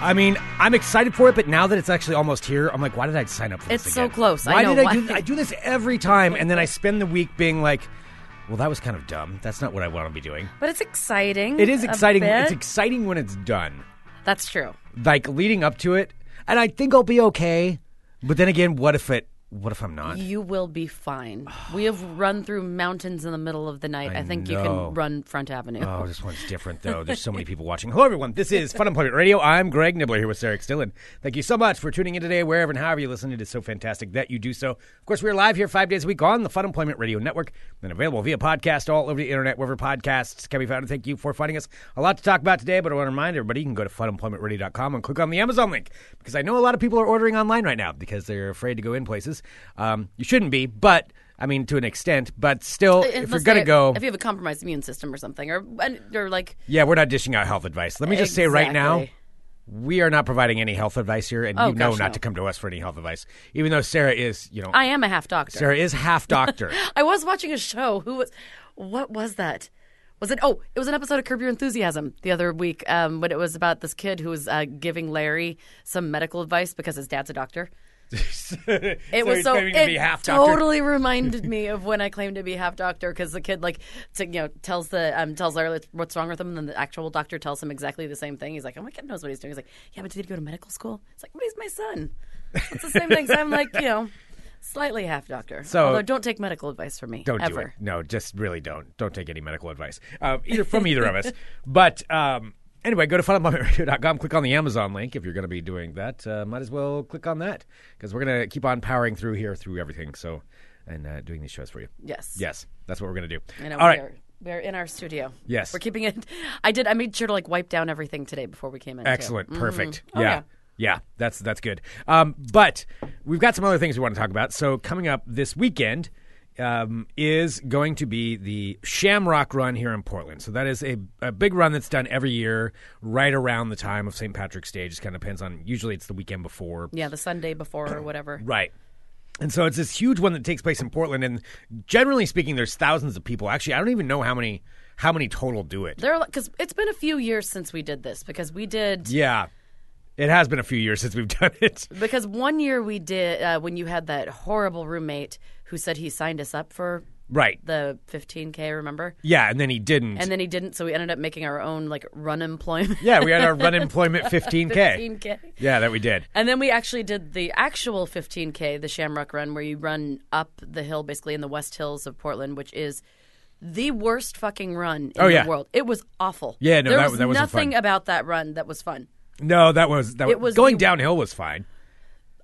I mean, I'm excited for it, but now that it's actually almost here, I'm like, why did I sign up for this? It's so close. I Why know did I do? I do this every time, and then I spend the week being like, well, that was kind of dumb. That's not what I want to be doing. But it's exciting. It is exciting. bit. It's exciting when it's done. That's true. Like leading up to it, and I think I'll be okay. But then again, what if it? What if I'm not? You will be fine. We have run through mountains in the middle of the night. I, I think you know. can run Front Avenue. Oh, this one's different though. There's so many people watching. Hello, everyone. This is Fun Employment Radio. I'm Greg Nibler here with Sarah Dillon. Thank you so much for tuning in today, wherever and however you listen. It is so fantastic that you do so. Of course, we're live here five days a week on the Fun Employment Radio Network and available via podcast all over the internet, wherever podcasts can be found. And thank you for finding us. A lot to talk about today, but I want to remind everybody you can go to funemploymentradio.com and click on the Amazon link because I know a lot of people are ordering online right now because they're afraid to go in places. Um, you shouldn't be, but I mean, to an extent, but still, if you're going to they- go. if you have a compromised immune system or something, or and you're like, Yeah, we're not dishing out health advice. Let me just say right now, we are not providing any health advice here, and Oh, you know gosh, not no. to come to us for any health advice. Even though Sarah is, you know, I am a half doctor. Sarah is half doctor. I was watching a show. Who was? What was that? Was it? Oh, it was an episode of Curb Your Enthusiasm the other week. Um, but it was about this kid who was uh, giving Larry some medical advice because his dad's a doctor. it It was so. It totally reminded me of when I claimed to be half doctor because the kid like to, you know tells the um, tells Larry what's wrong with him, and then the actual doctor tells him exactly the same thing. He's like, "Oh my kid knows what he's doing." He's like, "Yeah, but did he go to medical school?" It's like, "But he's my son." It's the same thing. So I'm like, you know, slightly half doctor. So- Although don't take medical advice from me. Don't ever. do it. No, just really don't. Don't take any medical advice, uh, either from either of us. But um, anyway, go to funemploymentradio.com, click on the Amazon link. If you're going to be doing that, uh, might as well click on that because we're going to keep on powering through here through everything. So, and uh, doing these shows for you. Yes. Yes, that's what we're going to do. Know, All right. We're in our studio. Yes. We're keeping it. I did. I made sure to like wipe down everything today before we came in. too. Excellent. Perfect. Oh, yeah. yeah. Yeah, that's that's good. Um, but we've got some other things we want to talk about. So coming up this weekend um, is going to be the Shamrock Run here in Portland. So that is a, a big run that's done every year, right around the time of St. Patrick's Day. It Just kind of depends on. Usually, it's the weekend before. Yeah, the Sunday before or whatever. Right. And so it's this huge one that takes place in Portland, and generally speaking, there's thousands of people. Actually, I don't even know how many how many total do it. There, because it's been a few years since we did this because we did Yeah, it has been a few years since we've done it. because one year we did uh, when you had that horrible roommate who said he signed us up for Right. the 15k. Remember? Yeah, and then he didn't. And then he didn't, so we ended up making our own like run employment. yeah, we had our run employment 15K. 15k. Yeah, that we did. And then we actually did the actual 15K, the Shamrock Run, where you run up the hill, basically in the West Hills of Portland, which is the worst fucking run in Oh, yeah. the world. It was awful. Yeah, no, there that- was that nothing fun. about that run that was fun. No, that was that was was going the- downhill was fine.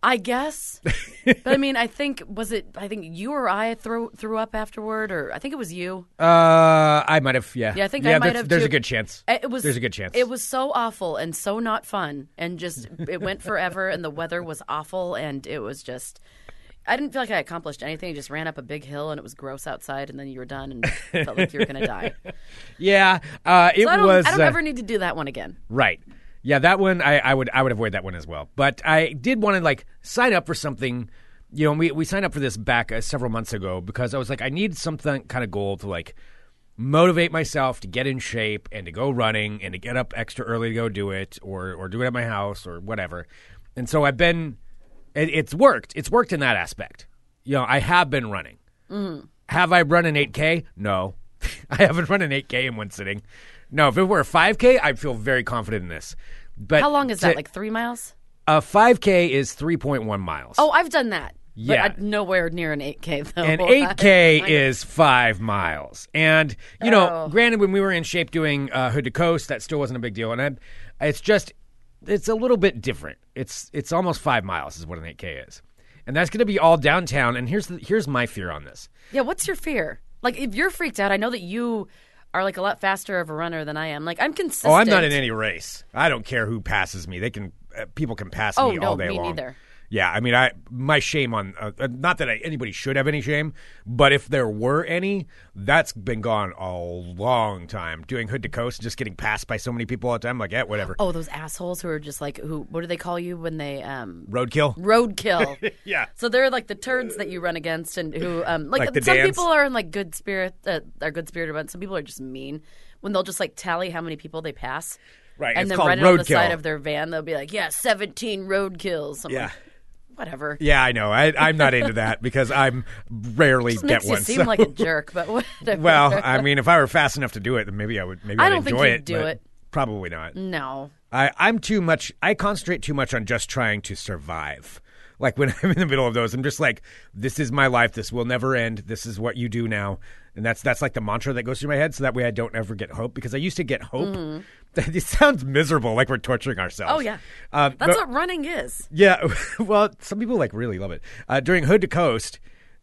I guess, but I mean, I think was it? I think you or I threw threw up afterward, or I think it was you. Uh, I might have. Yeah, Yeah, I think yeah, I might have. There's too. a good chance. It was. There's a good chance. It was so awful and so not fun, and just it went forever, and the weather was awful, and it was just. I didn't feel like I accomplished anything. I just ran up a big hill, and it was gross outside, and then you were done, and felt like you were going to die. Yeah, uh, it So I was I don't uh, ever need to do that one again. right. Yeah, that one I, I would I would avoid that one as well. But I did want to like sign up for something. You know, we we signed up for this back uh, several months ago because I was like, I need something kind of goal to like motivate myself to get in shape and to go running and to get up extra early to go do it or or do it at my house or whatever. And so I've been it, it's worked. It's worked in that aspect. You know, I have been running. Have I run an 8K? No. I haven't run an 8K in one sitting. No, if it were a 5K, I'd feel very confident in this. But How long is to- that? Like three miles? a 5K is 3.1 miles. Oh, I've done that. Yeah. but I, nowhere near an 8K though. and 8K is five miles. And, you know, Oh. granted, when we were in shape doing uh, Hood to Coast, that still wasn't a big deal. And I, it's just, it's a little bit different. It's it's almost five miles is what an 8K is. And that's going to be all downtown. And here's the, here's my fear on this. Yeah, what's your fear? Like, if you're freaked out, I know that you are like a lot faster of a runner than I am. Like, I'm consistent. Oh, I'm not in any race. I don't care who passes me. They can uh, people can pass Oh, me no, all day me long. neither. Yeah, I mean, I my shame on uh, uh, not that I, anybody should have any shame, but if there were any, that's been gone a long time. Doing hood to coast, just getting passed by so many people all the time, like yeah, whatever. Oh, those assholes who are just like who? What do they call you when they um Roadkill. roadkill? Yeah. So they're like the turds that you run against, and who um like, Like some Dans. people are in like good spirit, uh, are good spirited, but some people are just mean when they'll just like tally how many people they pass. Right, And it's then called right on the side of their van, they'll be like, "Yeah, 17 road kills." I'm Yeah. like, whatever. Yeah, I know. I, I'm not into that because I'm rarely It get makes you one. seem so- like a jerk, but whatever. well, I mean, if I were fast enough to do it, then maybe I would. Maybe I I'd don't think enjoy you'd it. do but it. Probably not. no. I, I'm too much. I concentrate too much on just trying to survive. Like when I'm in the middle of those, I'm just like, "This is my life. This will never end. This is what you do now." And that's that's like the mantra that goes through my head. So that way, I don't ever get hope because I used to get hope. it sounds miserable, like we're torturing ourselves. Mm-hmm. Oh yeah, Um, that's but- what running is. yeah, well, some people like really love it. Uh, during Hood to Coast,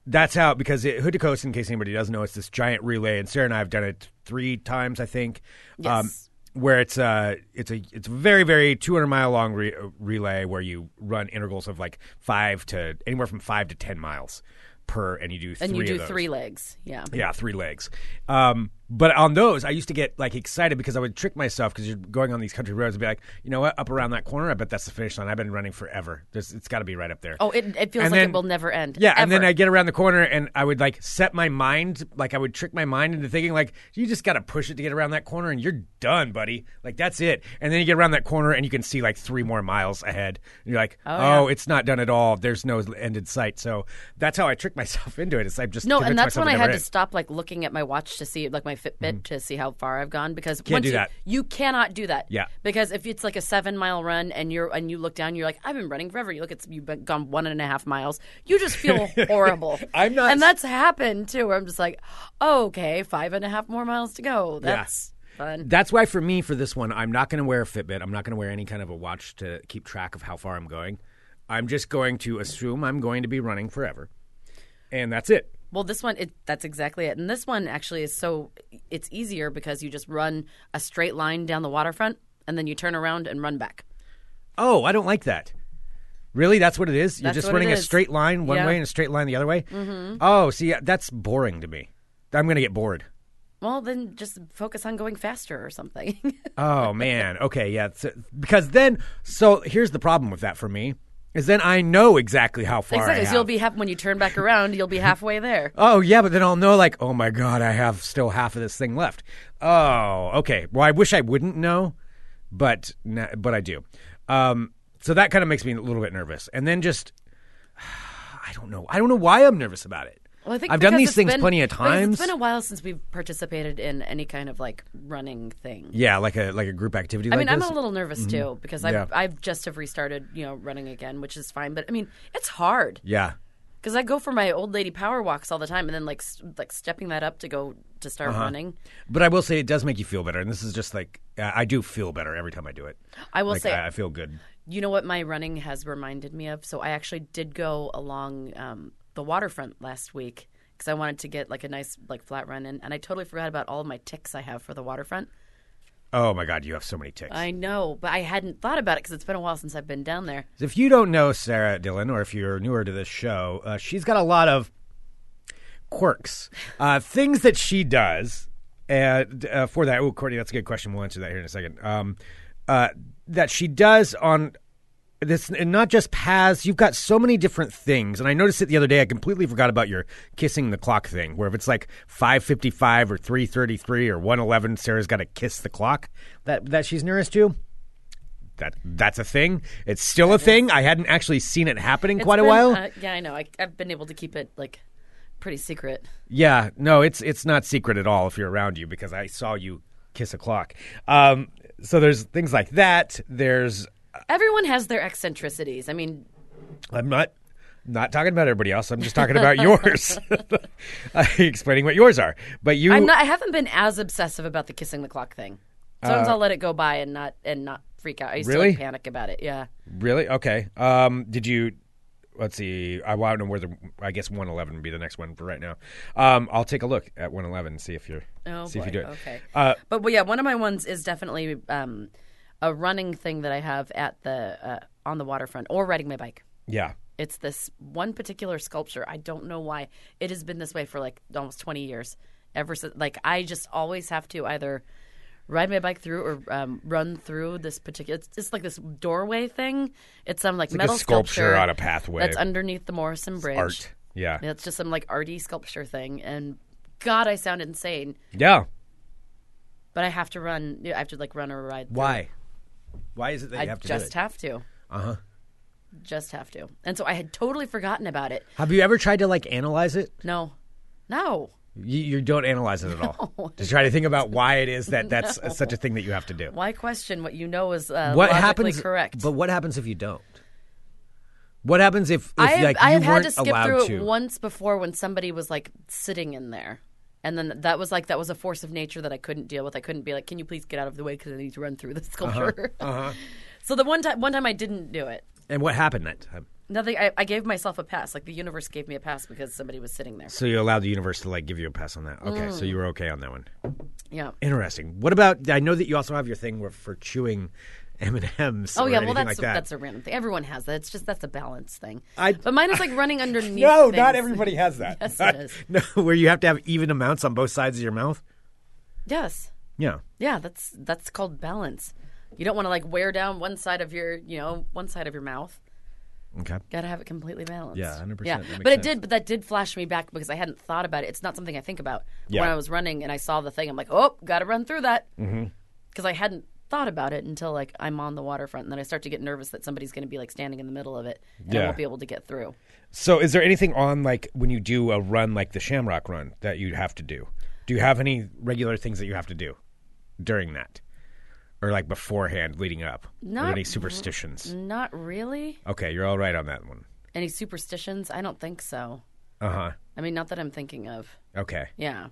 that's how because it, Hood to Coast, in case anybody doesn't know, it's this giant relay, and Sarah and I have done it three times, I think. Um, Yes. where it's a it's a it's a very very 200 mile long re- relay where you run intervals of like five to anywhere from five to ten miles per, and you do three And you do those. three legs. Yeah. Yeah, three legs. Um, but on those, I used to get like excited because I would trick myself because you're going on these country roads and be like, you know what, up around that corner, I bet that's the finish line. I've been running forever. There's, it's got to be right up there. Oh, it, it feels And like then- it will never end. Yeah, and then I get around the corner and I would like set my mind, like I would trick my mind into thinking like you just got to push it to get around that corner and you're done, buddy. Like that's it. And then you get around that corner and you can see like three more miles ahead. And you're like, oh, oh yeah. it's not done at all. There's no end in sight. So that's how I trick myself into it. It's like just No, and that's when I had to stop like looking at my watch to see like my Fitbit mm. to see how far I've gone because. Can't once do you, that. you cannot do that. Yeah. Because if it's like a seven mile run and you're and you look down, you're like, I've been running forever. You look at you've been, gone one and a half miles. You just feel horrible. I'm not- and that's happened too. Where I'm just like, oh, okay, five and a half more miles to go. That's fun. That's why for me for this one, I'm not going to wear a Fitbit. I'm not going to wear any kind of a watch to keep track of how far I'm going. I'm just going to assume I'm going to be running forever, and that's it. Well, this one, it, that's exactly it. And this one actually is so it's easier because you just run a straight line down the waterfront and then you turn around and run back. Oh, I don't like that. Really, that's what it is. You're That's just what running it a is. straight line one Yeah. way and a straight line the other way. Mm-hmm. Oh, see, that's boring to me. I'm going to get bored. Well, then just focus on going faster or something. Oh man. Okay, yeah. it's- because then, so here's the problem with that for me is then I know exactly how far. I exactly. So have. you'll be half when you turn back around, you'll be halfway there. Oh yeah, but then I'll know like, oh my god, I have still half of this thing left. Oh, okay. Well, I wish I wouldn't know, but but I do. Um, so that kind of makes me a little bit nervous, and then just I don't know. I don't know why I'm nervous about it. Well, I think I've done these things been- plenty of times. It's been a while since we've participated in any kind of like running thing. yeah, like a like a group activity. I like mean, I'm a little nervous too because I've Yeah. I've just have restarted, you know, running again, which is fine. But I mean, it's hard Yeah. because I go for my old lady power walks all the time, and then like like stepping that up to go to start Uh-huh. running. But I will say it does make you feel better, and this is just like I I do feel better every time I do it. I will Like say, I, I feel good. you know what my running has reminded me of. So I actually did go along um, the waterfront last week because I wanted to get like a nice like flat run in, and I totally forgot about all of my ticks I have for the waterfront. Oh my god, you have so many ticks. I know, but I hadn't thought about it because it's been a while since I've been down there. If you don't know Sarah Dillon, or if you're newer to this show, uh, she's got a lot of quirks, uh, things that she does. And uh, for that, oh, Courtney, that's a good question. We'll answer that here in a second. Um, uh, that she does on this, and not just paths. You've got so many different things, and I noticed it the other day. I completely forgot about your kissing the clock thing, where if it's like five fifty-five or three thirty-three or one eleven, Sarah's got to kiss the clock that that she's nearest to that that's a thing. It's still a thing. I hadn't actually seen it happening It's quite a while. uh, yeah, I know. I, I've been able to keep it like pretty secret. yeah, no, it's it's not secret at all if you're around you because I saw you kiss a clock. Um, so there's things like that. There's Everyone has their eccentricities. I mean, I'm not not talking about everybody else. I'm just talking about yours. Explaining what yours are. But you I'm not. I haven't been as obsessive about the kissing the clock thing. Sometimes Uh, I'll let it go by and not and not freak out. I used to like panic about it. Yeah. really okay. Um, did you? Let's see. I don't know where the. I guess 111 would be the next one for right now. Um, I'll take a look at 111 and see if you're. Oh see boy. if you do it. Okay. Uh, but well, yeah, one of my ones is definitely um, a running thing that I have at the uh, on the waterfront or riding my bike. yeah. It's this one particular sculpture. I don't know why it has been this way for like almost twenty years. Ever since, like I just always have to either ride my bike through or um, run through this particular. It's just like this doorway thing. It's some like like a metal sculpture sculpture on a pathway. that's underneath the Morrison Bridge. Art. Yeah. It's just some like arty sculpture thing, and God, I sound insane. Yeah. But I have to run. I have to like run or ride. through. Why? Is it that you I have to just do it? have to. Uh huh. Just have to. And so I had totally forgotten about it. Have you ever tried to like analyze it? No. No. You, you don't analyze it at all. To try to think about why it is that that's such a thing that you have to do. Why question what you know is uh, What logically happens? correct? But what happens if you don't? What happens if, if I have, like I you have had weren't to skip allowed through to? it once before when somebody was like sitting in there. And then that was like that was a force of nature that I couldn't deal with. I couldn't be like, "Can you please get out of the way because I need to run through the sculpture." Uh-huh. so the one time, one time I didn't do it. And what happened that time? Nothing. I, I gave myself a pass. Like the universe gave me a pass because somebody was sitting there. So you allowed the universe to like give you a pass on that. Okay, Mm. so you were okay on that one. Yeah. Interesting. What about? I know that you also have your thing where for chewing M and M's. Oh yeah, well that's like that. that's a random thing. Everyone has that. It's just that's a balance thing. I- but mine is like running underneath. no, not everybody has that. Yes, it is. no, where you have to have even amounts on both sides of your mouth. Yes. Yeah. Yeah, that's that's called balance. You don't want to like wear down one side of your, you know, one side of your mouth. Okay. Got to have it completely balanced. Yeah, 100%. Yeah, That makes but it sense. did. But that did flash me back because I hadn't thought about it. It's not something I think about. Yeah. When I was running and I saw the thing, I'm like, oh, got to run through that mm-hmm. because I hadn't thought about it until like I'm on the waterfront, and then I start to get nervous that somebody's going to be like standing in the middle of it, and I Yeah. won't be able to get through. So, is there anything on like when you do a run like the Shamrock Run that you have to do? Do you have any regular things that you have to do during that, or like beforehand, leading up? Or Not any superstitions? Not really. Okay, you're all right on that one. Any superstitions? I don't think so. Uh huh. I mean, not that I'm thinking of. Okay. Yeah,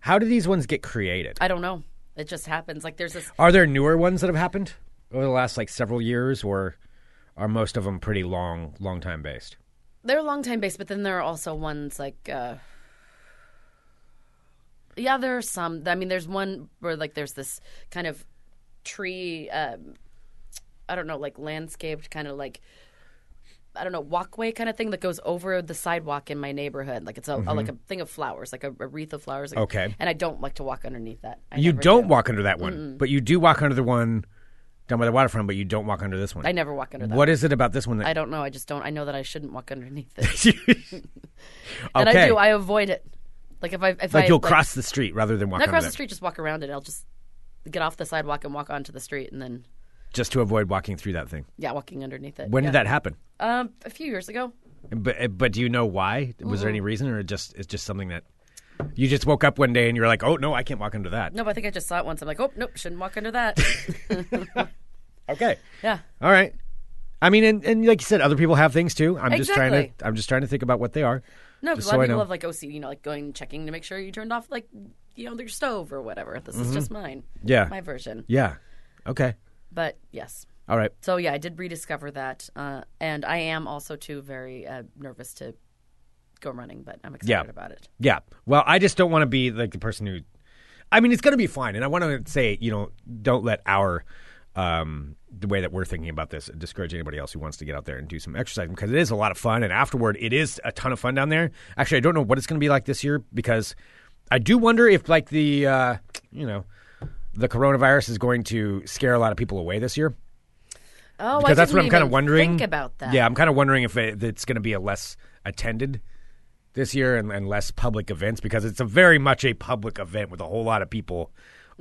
How do these ones get created? I don't know. It just happens. Like there's this. Are there newer ones that have happened over the last like several years, or are most of them pretty long, long time based? They're long time based, but then there are also ones like. uh Yeah, there are some. I mean, there's one where like there's this kind of tree. Um, I don't know, like landscaped kind of like. I don't know, walkway kind of thing that goes over the sidewalk in my neighborhood. Like it's a, a- like a thing of flowers, like a, a wreath of flowers. Mm-hmm. Okay. And I don't like to walk underneath that. I You don't do. walk under that one, but you do walk under the one down by the waterfront, but you don't walk under this one. I never walk under that. What is it about this one that I don't know. I just don't. I know that I shouldn't walk underneath it, okay. and I do. I avoid it. Like if I if like I you'll like, cross the street rather than walk not cross the street, just walk around it. I'll just get off the sidewalk and walk onto the street, and then just to avoid walking through that thing. yeah, walking underneath it. When yeah. did that happen? Um, a few years ago. But but do you know why? Was Mm-hmm. there any reason, or just it's just something that you just woke up one day and you're like, oh no, I can't walk under that. No, but I think I just saw it once. I'm like, oh nope, shouldn't walk under that. Okay, yeah, all right. I mean, and, and like you said, other people have things too. I'm just trying to I'm just trying to think about what they are. no, because a lot I of people have like OC, you know, like going checking to make sure you turned off like you know your stove or whatever. This is just mine. Mm-hmm. Yeah, my version. yeah. Okay, But yes. all right. So yeah, I did rediscover that, uh, and I am also too very uh, nervous to go running, but I'm excited Yeah. about it. Yeah. Well, I just don't want to be like the person who. I mean, it's going to be fine, and I want to say, you know, don't let our um, the way that we're thinking about this discourage anybody else who wants to get out there and do some exercise because it is a lot of fun, and afterward, it is a ton of fun down there. Actually, I don't know what it's going to be like this year because I do wonder if like the uh, you know the coronavirus is going to scare a lot of people away this year Oh, because I that's what I'm kind of wondering. Think about that. Yeah, I'm kind of wondering if it, it's going to be a less attended this year and, and less public events because it's a very much a public event with a whole lot of people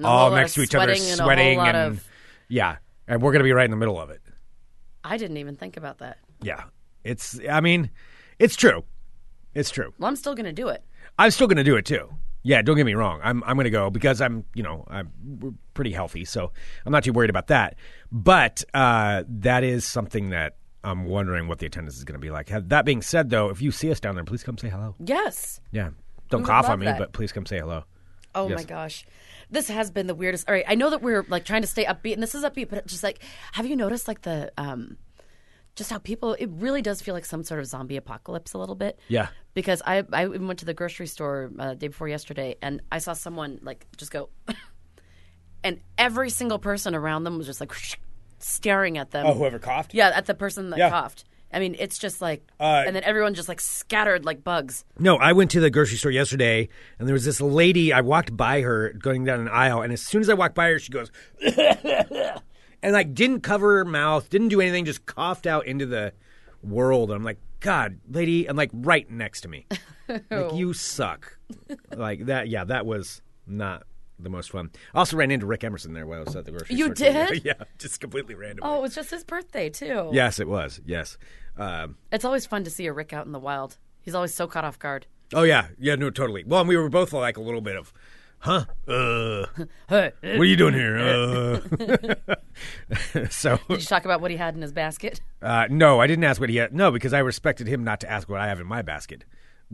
all next to each other, sweating and a whole sweating lot and of- yeah, and we're going to be right in the middle of it. I didn't even think about that. Yeah, it's. I mean, it's true. It's true. Well, I'm still going to do it. I'm still going to do it too. Yeah, don't get me wrong. I'm I'm going to go because I'm you know I'm pretty healthy, so I'm not too worried about that. But uh, that is something that I'm wondering what the attendance is going to be like. That being said, though, if you see us down there, please come say hello. Yes. Yeah, don't cough on me, that. but please come say hello. Oh Yes. my gosh. This has been the weirdest. All right, I know that we're like trying to stay upbeat, and this is upbeat, but just like, have you noticed like the um, just how people? It really does feel like some sort of zombie apocalypse a little bit. Yeah. Because I I went to the grocery store uh, day before yesterday, and I saw someone like just go, and every single person around them was just like staring at them. Oh, whoever coughed. Yeah, at the person that Yeah. coughed. I mean, it's just like, Uh, and then everyone just like scattered like bugs. No, I went to the grocery store yesterday, and there was this lady. I walked by her going down an aisle, and as soon as I walked by her, she goes, and like didn't cover her mouth, didn't do anything, just coughed out into the world. And I'm like, God, lady, and like right next to me, like you suck, like that. Yeah, that was not the most fun. I also ran into Rick Emerson there while I was at the grocery You store. too. did? yeah, just completely random. Oh, it was just his birthday too. Yes, it was. Yes. Um, It's always fun to see a Rick out in the wild. He's always so caught off guard. oh yeah, yeah, no, totally. Well, and we were both like a little bit of, huh? Uh, what are you doing here? Uh. so Did you talk about what he had in his basket? Uh, no, I didn't ask what he had. No, because I respected him not to ask what I have in my basket.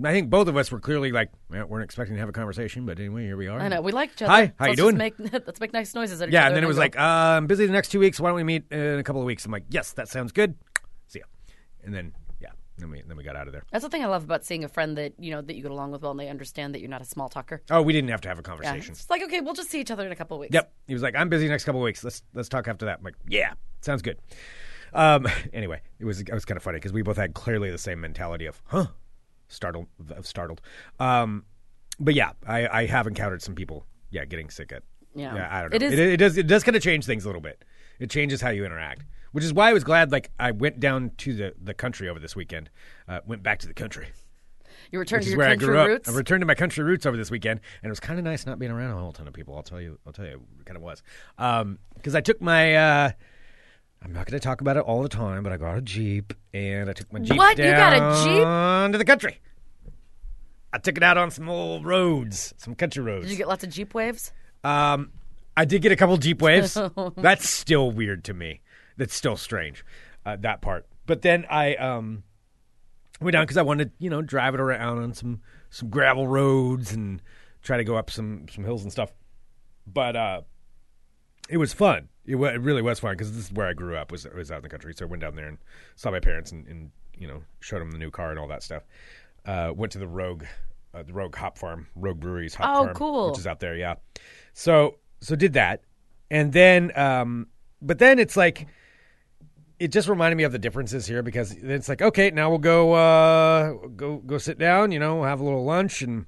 I think both of us were clearly like, well, weren't expecting to have a conversation, but anyway, here we are. I know we like each other. Hi, how you let's doing? Make, let's make nice noises at each Yeah, other. and then it was like, uh, I'm busy the next two weeks. Why don't we meet in a couple of weeks? I'm like, yes, that sounds good. See ya. And then, then we then we got out of there. That's the thing I love about seeing a friend that you know that you get along with well, and they understand that you're not a small talker. Oh, we didn't have to have a Yeah, conversation. it's like okay, we'll just see each other in a couple of weeks. Yep. He was like, I'm busy next couple of weeks. Let's let's talk after that. I'm like, yeah, sounds good. Um, anyway, it was it was kind of funny because we both had clearly the same mentality of, huh, startled, of startled. Um, but yeah, I, I have encountered some people, yeah, getting sick at. Yeah. I don't know. It is- It, it does it does kind of change things a little bit. It changes how you interact, which is why I was glad. Like I went down to the the country over this weekend. Uh, went back to the country You return which to your where I country grew up. I returned to my country roots over this weekend, and it was kind of nice not being around a whole ton of people. I'll tell you. I'll tell you, it kind of was. Because I took my. Uh, I'm not going to talk about it all the time, but I got a jeep, and I took my jeep What? You got a down Jeep? to the country. I took it out on some old roads, some country roads. Did you get lots of Jeep waves? Um, I did get a couple Jeep waves. That's still weird to me. That's still strange, uh, that part. But then I um went down because I wanted to, you know, drive it around on some some gravel roads and try to go up some some hills and stuff. But uh, it was fun. It, wa it really was fun because this is where I grew up. Was was out in the country, so I went down there and saw my parents and, and you know showed them the new car and all that stuff. Uh, went to the Rogue, uh, the Rogue Hop Farm, Rogue Breweries hop Oh, farm, cool. which is out there. Yeah. So so did that, and then um, but then it's like it just reminded me of the differences here because it's like okay now we'll go uh, go go sit down you know have a little lunch and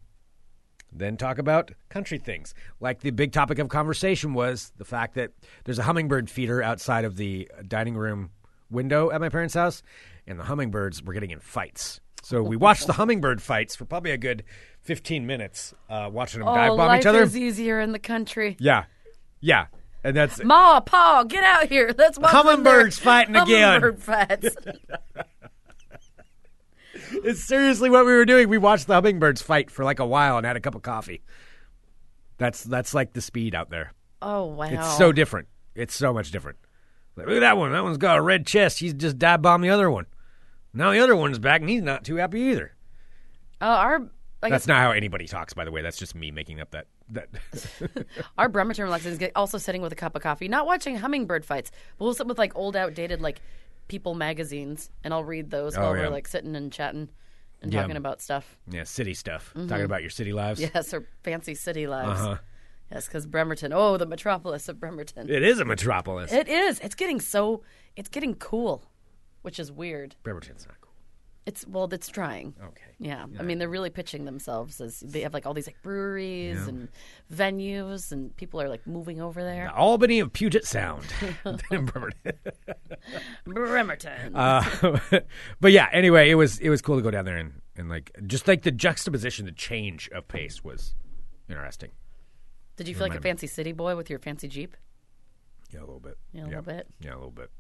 then talk about country things. Like the big topic of conversation was the fact that there's a hummingbird feeder outside of the dining room window at my parents house and the hummingbirds were getting in fights. So we watched the hummingbird fights for probably a good 15 minutes uh, watching them dive oh, bomb life each other. is easier in the country. yeah. Yeah and that's Ma, Pa, get out here. Let's watch Hummingbirds fighting again. Hummingbird fights. It's seriously what we were doing. We watched the hummingbirds fight for like a while and had a cup of coffee. That's that's like the speed out there. oh wow. It's so different. It's so much different. Like, look at that one. That one's got a red chest. He's just dive bombed the other one. Now the other one's back and he's not too happy either. Oh, our like That's not how anybody talks, by the way. That's just me making up that that. our Bremerton relaxing is also sitting with a cup of coffee, not watching hummingbird fights. But we'll sit with like old, outdated like People magazines, and I'll read those while Oh, yeah. we're like sitting and chatting and Yeah. talking about stuff. yeah, city stuff. Talking about your city lives. Yes, or fancy city lives. Uh-huh. Yes, because Bremerton. Oh, the metropolis of Bremerton. It is a metropolis. It is. It's getting so. It's getting cool, which is weird. Bremerton's not cool. It's well, it's trying. Okay. Yeah, I mean they're really pitching themselves as they have like all these like breweries and venues, and people are like moving over there. The Albany of Puget Sound. Bremerton. Bremerton. Uh, but yeah, anyway, it was it was cool to go down there and, and like just like the juxtaposition, the change of pace was interesting. Did you feel like a fancy city boy with your fancy jeep? Yeah, a little bit. Yeah, a little bit. Yeah, a little bit.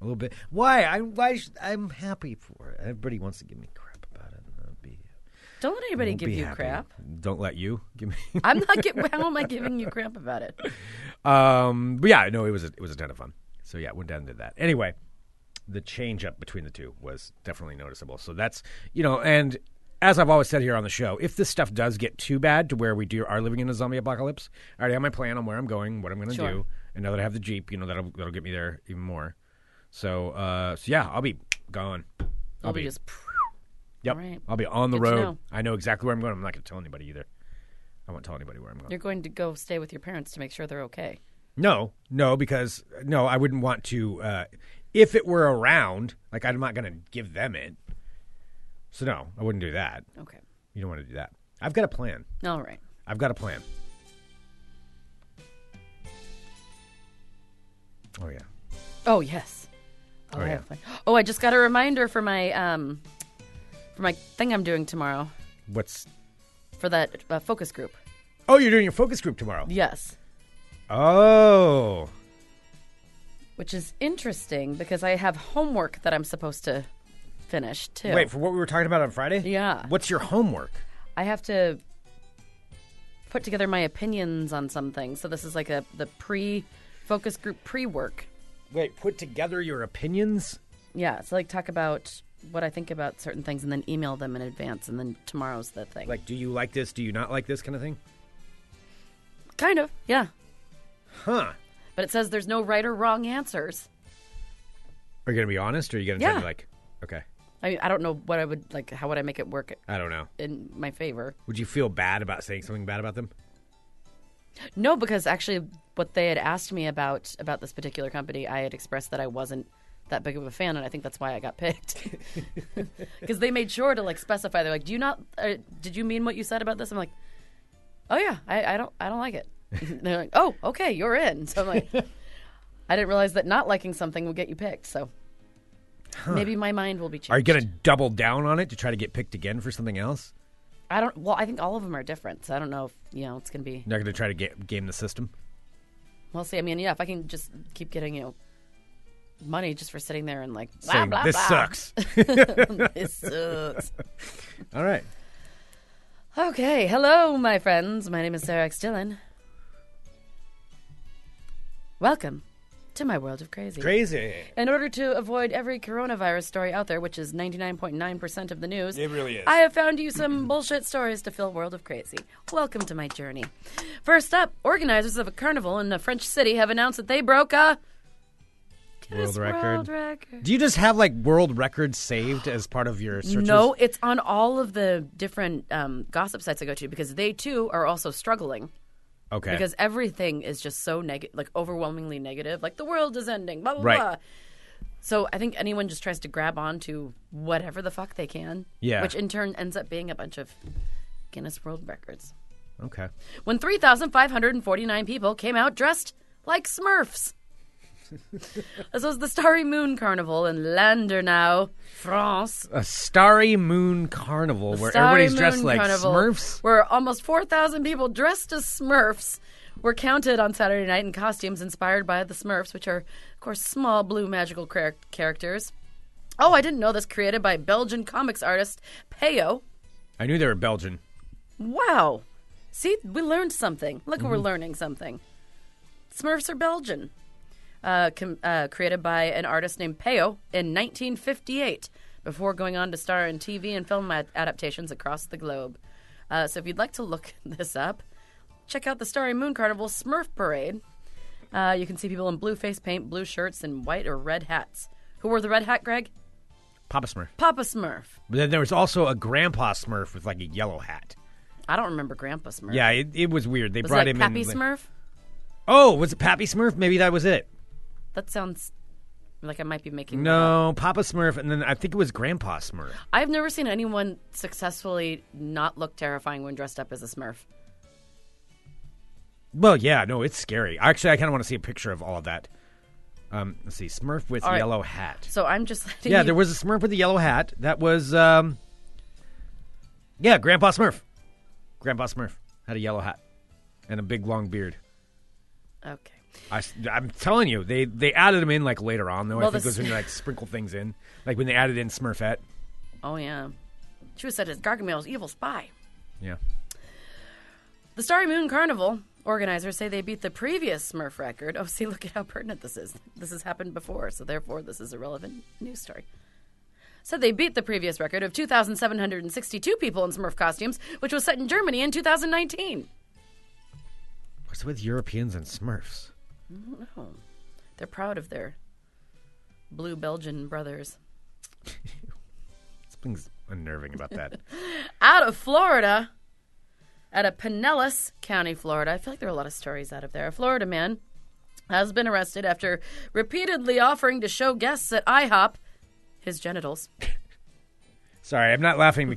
A little bit. Why? I why should, I'm happy for it. Everybody wants to give me crap about it. and be, Don't let anybody give you happy. crap. Don't let you give me. I'm not. Gi- how am I giving you crap about it? um, but yeah, no, it was a, it was a ton of fun. So yeah, went down and did that. Anyway, the change up between the two was definitely noticeable. So that's you know, and as I've always said here on the show, if this stuff does get too bad to where we do are living in a zombie apocalypse, I already have my plan on where I'm going, what I'm going to Sure. do, and now that I have the jeep, you know that'll that'll get me there even more. So uh, so yeah, I'll be gone. I'll I'll be be just. yep. right. I'll be on the Good road. know. I know exactly where I'm going. I'm not going to tell anybody either. I won't tell anybody where I'm going. You're going to go stay with your parents to make sure they're okay. No, no, because no, I wouldn't want to. Uh, if it were around, like I'm not going to give them it. So no, I wouldn't do that. Okay. You don't want to do that. I've got a plan. All right. I've got a plan. Oh yeah. Oh yes. Oh, I yeah. Oh, I just got a reminder for my um for my thing I'm doing tomorrow What's for that uh, focus group. Oh, you're doing your focus group tomorrow. Yes. Oh. Which is interesting because I have homework that I'm supposed to finish too. Wait, for what we were talking about on Friday? Yeah. What's your homework? I have to put together my opinions on something. So this is like a the pre focus group pre work. Wait, put together your opinions? Yeah, so like talk about what I think about certain things and then email them in advance and then tomorrow's the thing. Like, do you like this? Do you not like this kind of thing? kind of, yeah. Huh. But it says there's no right or wrong answers. Are you going to be honest or are you going to tell Yeah. me, like, okay, I mean, I don't know what I would like how would I make it work I don't know. in my favor. Would you feel bad about saying something bad about them? No, because actually, what they had asked me about about this particular company, I had expressed that I wasn't that big of a fan, and I think that's why I got picked. Because they made sure to like specify. They're like, "Do you not? Uh, did you mean what you said about this?" I'm like, "Oh yeah, I, I don't, I don't like it." They're like, "Oh, okay, you're in." So I'm like, I didn't realize that not liking something would get you picked. So maybe my mind will be changed. Are you going to double down on it to try to get picked again for something else? I don't. Well, I think all of them are different. So I don't know if you know it's gonna be. You're not going to try to get, game the system? We'll see. I mean, yeah, if I can just keep getting you know money just for sitting there and like blah Saying, blah this blah. sucks. this sucks. All right. Okay, hello, my friends. My name is Sarah X. Dillon. Welcome to my world of crazy. Crazy. In order to avoid every coronavirus story out there, which is 99.9% of the news, It really is. I have found you some bullshit stories to fill World of Crazy. Welcome to my journey. First up, organizers of a carnival in a French city have announced that they broke a World record. World record. Do you just have like world records saved as part of your searches? No, it's on all of the different um, gossip sites I go to because they too are also struggling. Okay. because everything is just so negative, like overwhelmingly negative. Like the world is ending, blah blah Right. blah. So I think anyone just tries to grab onto whatever the fuck they can. Yeah. Which in turn ends up being a bunch of Guinness World Records. okay. When 3,549 people came out dressed like Smurfs. this was the Starry Moon Carnival in Landerneau, France. A starry moon carnival where everybody's dressed Moon like Carnival, Smurfs. Where almost 4,000 people dressed as Smurfs were counted on Saturday night in costumes inspired by the Smurfs, which are, of course, small blue magical char- characters. Oh, I didn't know this. Created by Belgian comics artist Peyo. I knew they were Belgian. Wow. See, we learned something. Look, Mm-hmm. we're learning something. Smurfs are Belgian. Uh, com- uh, created by an artist named Peyo in 1958, before going on to star in TV and film ad- adaptations across the globe. Uh, so if you'd like to look this up, check out the Starry Moon Carnival Smurf Parade. Uh, you can see people in blue face paint, blue shirts, and white or red hats. Who wore the red hat, Greg? Papa Smurf. Papa Smurf. But then there was also a Grandpa Smurf with like a yellow hat. I don't remember Grandpa Smurf. Yeah, it, it was weird. They Was brought that him Pappy in. Smurf? Oh, was it Pappy Smurf? Maybe that was it. That sounds like I might be making. No, Papa Smurf, and then I think it was Grandpa Smurf. I've never seen anyone successfully not look terrifying when dressed up as a Smurf. Well, yeah, no, it's scary. Actually, I kind of want to see a picture of all of that. Um, let's see, Smurf with All right. yellow hat. So I'm just letting Yeah, you- there was a Smurf with a yellow hat. That was, um, yeah, Grandpa Smurf. Grandpa Smurf had a yellow hat and a big long beard. Okay. I, am telling you, they they added them in like later on though. Well, I think it was when you like sprinkle things in, like when they added in Smurfette. Oh yeah. She was said as Gargamel's evil spy. Yeah. The Starry Moon Carnival organizers say they beat the previous Smurf record. Oh, see, look at how pertinent this is. This has happened before, so therefore this is a relevant news story. Said they beat the previous record of 2,762 people in Smurf costumes, which was set in Germany in 2019. What's with Europeans and Smurfs? Oh, they're proud of their blue Belgian brothers. Something's unnerving about that. out of Florida, out of Pinellas County, Florida. I feel like there are a lot of stories out of there. A Florida man has been arrested after repeatedly offering to show guests at IHOP his genitals, Sorry, I'm not laughing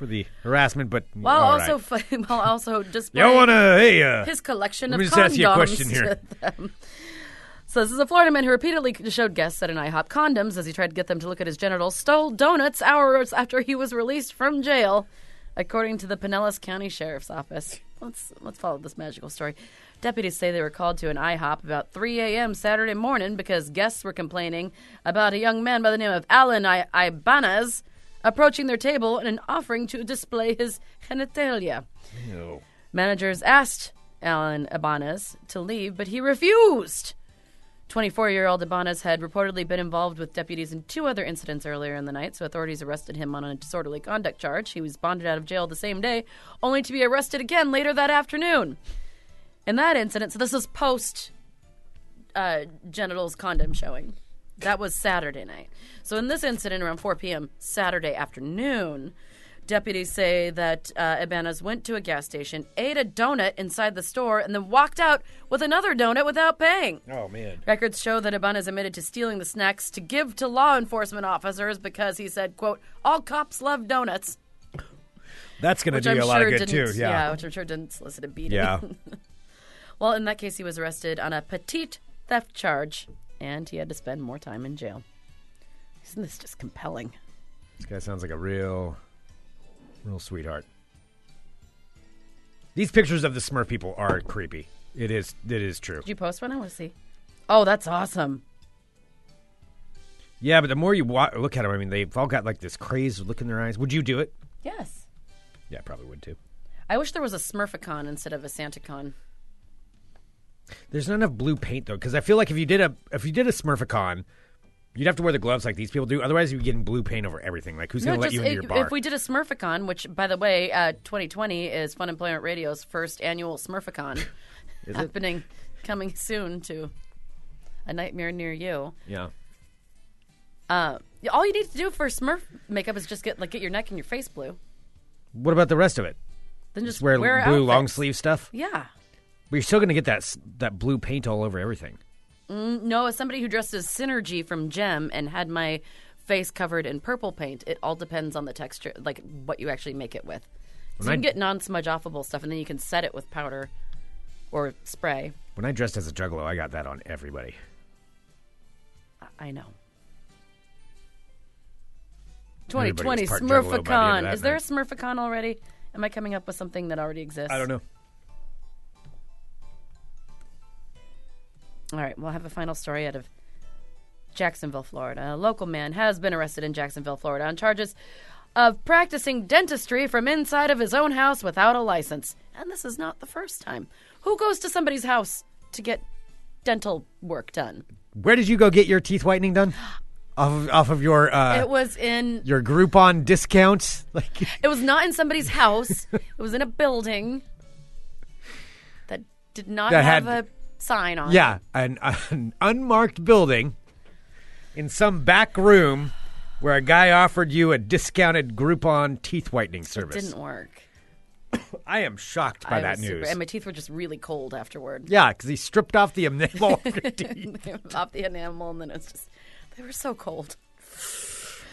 for the harassment, but while also right. fi- while also you displaying want to hey uh, his collection of me just ask you a condoms question here. So this is a Florida man who repeatedly showed guests at an IHOP condoms as he tried to get them to look at his genitals, stole donuts hours after he was released from jail, according to the Pinellas County Sheriff's Office. let's let's follow this magical story. Deputies say they were called to an IHOP about 3 a.m. Saturday morning because guests were complaining about a young man by the name of Alan I- Ibanez approaching their table and an offering to display his genitalia. No. Managers asked Alan Ibanez to leave, but he refused. 24 year old Ibanez had reportedly been involved with deputies in two other incidents earlier in the night, so authorities arrested him on a disorderly conduct charge. He was bonded out of jail the same day, only to be arrested again later that afternoon. In that incident, so this is post uh, genitals condom showing. That was Saturday night. So in this incident, around 4 p.m. Saturday afternoon, deputies say that uh, Ibanez went to a gas station, ate a donut inside the store, and then walked out with another donut without paying. Oh man. Records show that Ibanez admitted to stealing the snacks to give to law enforcement officers because he said, "quote All cops love donuts," That's going to do I'm you a lot sure of good too. Yeah. which I'm sure didn't solicit a beating. Yeah. well, in that case, he was arrested on a petite theft charge, and he had to spend more time in jail. Isn't this just compelling? This guy sounds like a real, real sweetheart. These pictures of the Smurf people are creepy. It is. It is true. Did you post one? I want to see. Oh, that's awesome. Yeah, but the more you wa- look at them, I mean, they've all got like this crazed look in their eyes. Would you do it? Yes. Yeah, I probably would too. I wish there was a Smurficon instead of a SantaCon. There's not enough blue paint though, because I feel like if you did a if you did a Smurficon, you'd have to wear the gloves like these people do. Otherwise, you'd be getting blue paint over everything. Like, who's No, going to let just you into if, your bar? if we did a Smurficon, which by the way, uh, 2020 is Fun Employment Radio's first annual Smurficon, happening coming soon to a nightmare near you. yeah. Uh, all you need to do for Smurf makeup is just get like get your neck and your face blue. What about the rest of it? Then just Just wear, wear blue long sleeve stuff. Yeah. But you're still going to get that that blue paint all over everything. Mm, no, as somebody who dressed as Synergy from Jem and had my face covered in purple paint, it all depends on the texture, like what you actually make it with. So When you I- can get non-smudge offable stuff, and then you can set it with powder or spray. When I dressed as a juggalo, I got that on everybody. I- I know. Everybody 2020 was part Juggalo by the end of Smurficon. Is there a. Smurficon already? Am I coming up with something that already exists? I don't know. All right, we'll have a final story out of Jacksonville, Florida. A local man has been arrested in Jacksonville, Florida on charges of practicing dentistry from inside of his own house without a license. And this is not the first time. Who goes to somebody's house to get dental work done? Where did you go get your teeth whitening done? Off of, off of your uh, It was in your Groupon discount? Like it was not in somebody's house. it was in a building that did not That have had- a sign on yeah, an, an unmarked building in some back room where a guy offered you a discounted Groupon teeth whitening service. Didn't work. I am shocked by I that was super- news. and my teeth were just really cold afterward. yeah, because he stripped off the enamel off your teeth. the enamel, and then it's just they were so cold.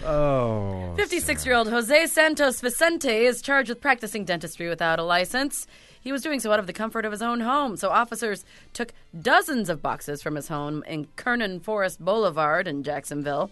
Oh, 56 year old Jose Santos Vicente is charged with practicing dentistry without a license. He was doing so out of the comfort of his own home. So officers took dozens of boxes from his home in Kernan Forest Boulevard in Jacksonville.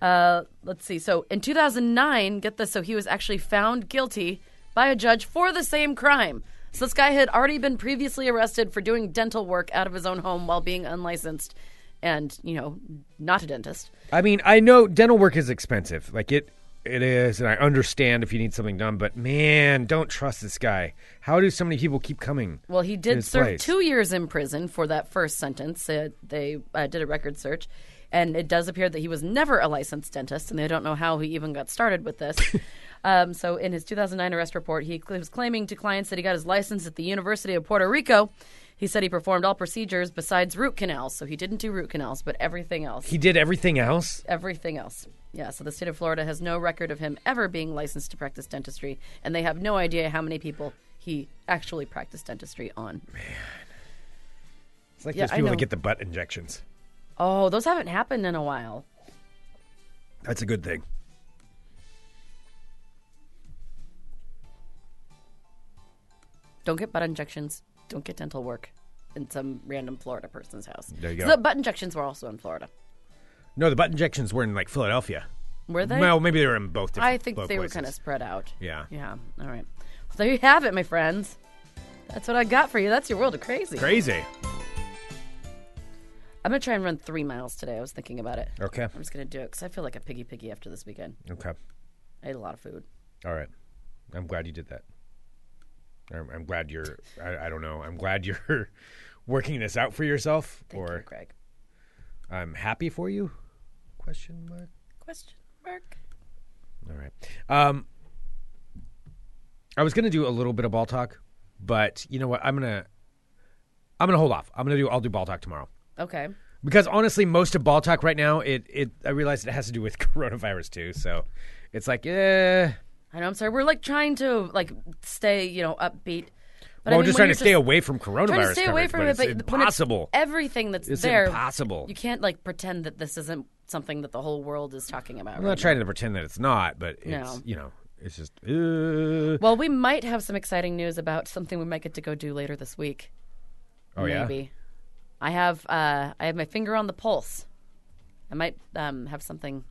Uh, let's see. So in 2009, get this. So he was actually found guilty by a judge for the same crime. So this guy had already been previously arrested for doing dental work out of his own home while being unlicensed and, you know, not a dentist. I mean, I know dental work is expensive. Like it, it is, and I understand if you need something done. But man, don't trust this guy. How do so many people keep coming? Well, he did serve place? two years in prison for that first sentence. Uh, they uh, did a record search, and it does appear that he was never a licensed dentist, and they don't know how he even got started with this. um, so, in his 2009 arrest report, he was claiming to clients that he got his license at the University of Puerto Rico. He said he performed all procedures besides root canals, so he didn't do root canals, but everything else. He did everything else. everything else. Yeah, so the state of Florida has no record of him ever being licensed to practice dentistry, and they have no idea how many people he actually practiced dentistry on. Man. It's like Yeah, those people that get the butt injections. Oh, those haven't happened in a while. That's a good thing. Don't get butt injections. Don't get dental work in some random Florida person's house. There you go. The butt injections were also in Florida. No, the butt injections were in like Philadelphia. Were they? Well, maybe they were in both. Different I think they were places. kind of spread out. Yeah. Yeah. All right. Well, there you have it, my friends. That's what I got for you. That's your world of crazy. Crazy. I'm gonna try and run three miles today. I was thinking about it. Okay. I'm just gonna do it because I feel like a piggy piggy after this weekend. Okay. I ate a lot of food. All right. I'm glad you did that. I'm, I'm glad you're. I, I don't know. I'm glad you're working this out for yourself, Thank or you, Craig. I'm happy for you. Question mark. Question mark. All right. Um, I was gonna do a little bit of ball talk, but you know what? I'm gonna. I'm gonna hold off. I'm gonna do. I'll do ball talk tomorrow. Okay. Because honestly, most of ball talk right now, it, it I realize it has to do with coronavirus too. So it's like, eh. I know. I'm sorry. We're like trying to like stay, you know, upbeat. But well, I mean, just trying to you're stay away from coronavirus. trying to stay away from it, but when it's impossible. everything that's It's there, impossible. You can't like pretend that this isn't something that the whole world is talking about. I'm right not trying to pretend that it's not, but it's No. you know, it's just. Uh, Well, we might have some exciting news about something we might get to go do later this week. oh yeah. Maybe. I have uh, I have my finger on the pulse. I might um, have something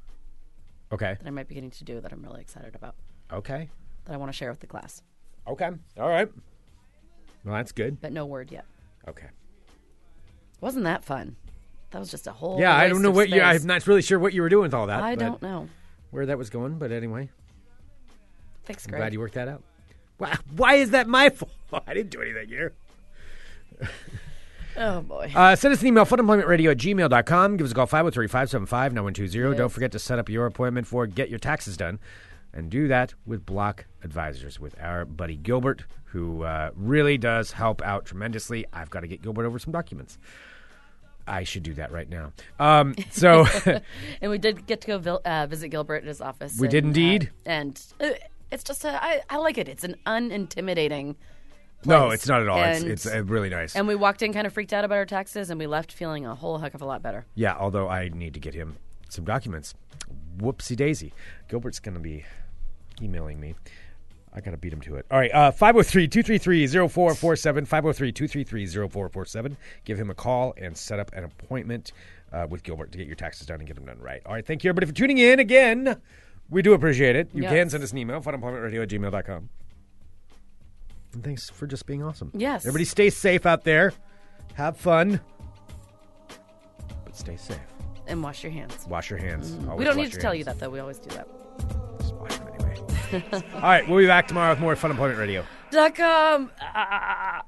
Okay. that I might be getting to do that I'm really excited about Okay. that I want to share with the class. Okay. All right. Well, that's good. But no word yet. Okay. Wasn't that fun? That was just a whole. Yeah, I don't know what you. I'm not really sure what you were doing with all that. I don't know. where that was going, but anyway, Thanks, I'm glad you worked that out. Why, why is that my fault? I didn't do anything here. oh boy. Uh, send us an email, funemploymentradio at gmail.com. Give us a call, 503-575-9120. Don't forget to set up your appointment for Get Your Taxes Done. And do that with Block Advisors, with our buddy Gilbert, who uh, really does help out tremendously. I've got to get Gilbert over some documents. I should do that right now. Um, so, and we did get to go vil- uh, visit Gilbert in his office. We and, did indeed. uh, and uh, it's just a, I, I like it. It's an unintimidating. no, it's not at all. It's, And- it's uh, really nice. And we walked in kind of freaked out about our taxes, and we left feeling a whole heck of a lot better. Yeah, although I need to get him some documents. Whoopsie daisy. Gilbert's going to be emailing me. I got to beat him to it. All right, uh, 503 233 0447. 503 233 0447. Give him a call and set up an appointment uh, with Gilbert to get your taxes done and get them done right. All right, thank you, everybody, for tuning in again. We do appreciate it. You Yes. can send us an email, funemploymentradio at gmail.com. And thanks for just being awesome. Yes. Everybody stay safe out there. Have fun. But stay safe. And wash your hands. Wash your hands. we don't need to tell hands. you that, though. We always do that. All right, we'll be back tomorrow with more Fun Employment Radio. Com. Ah.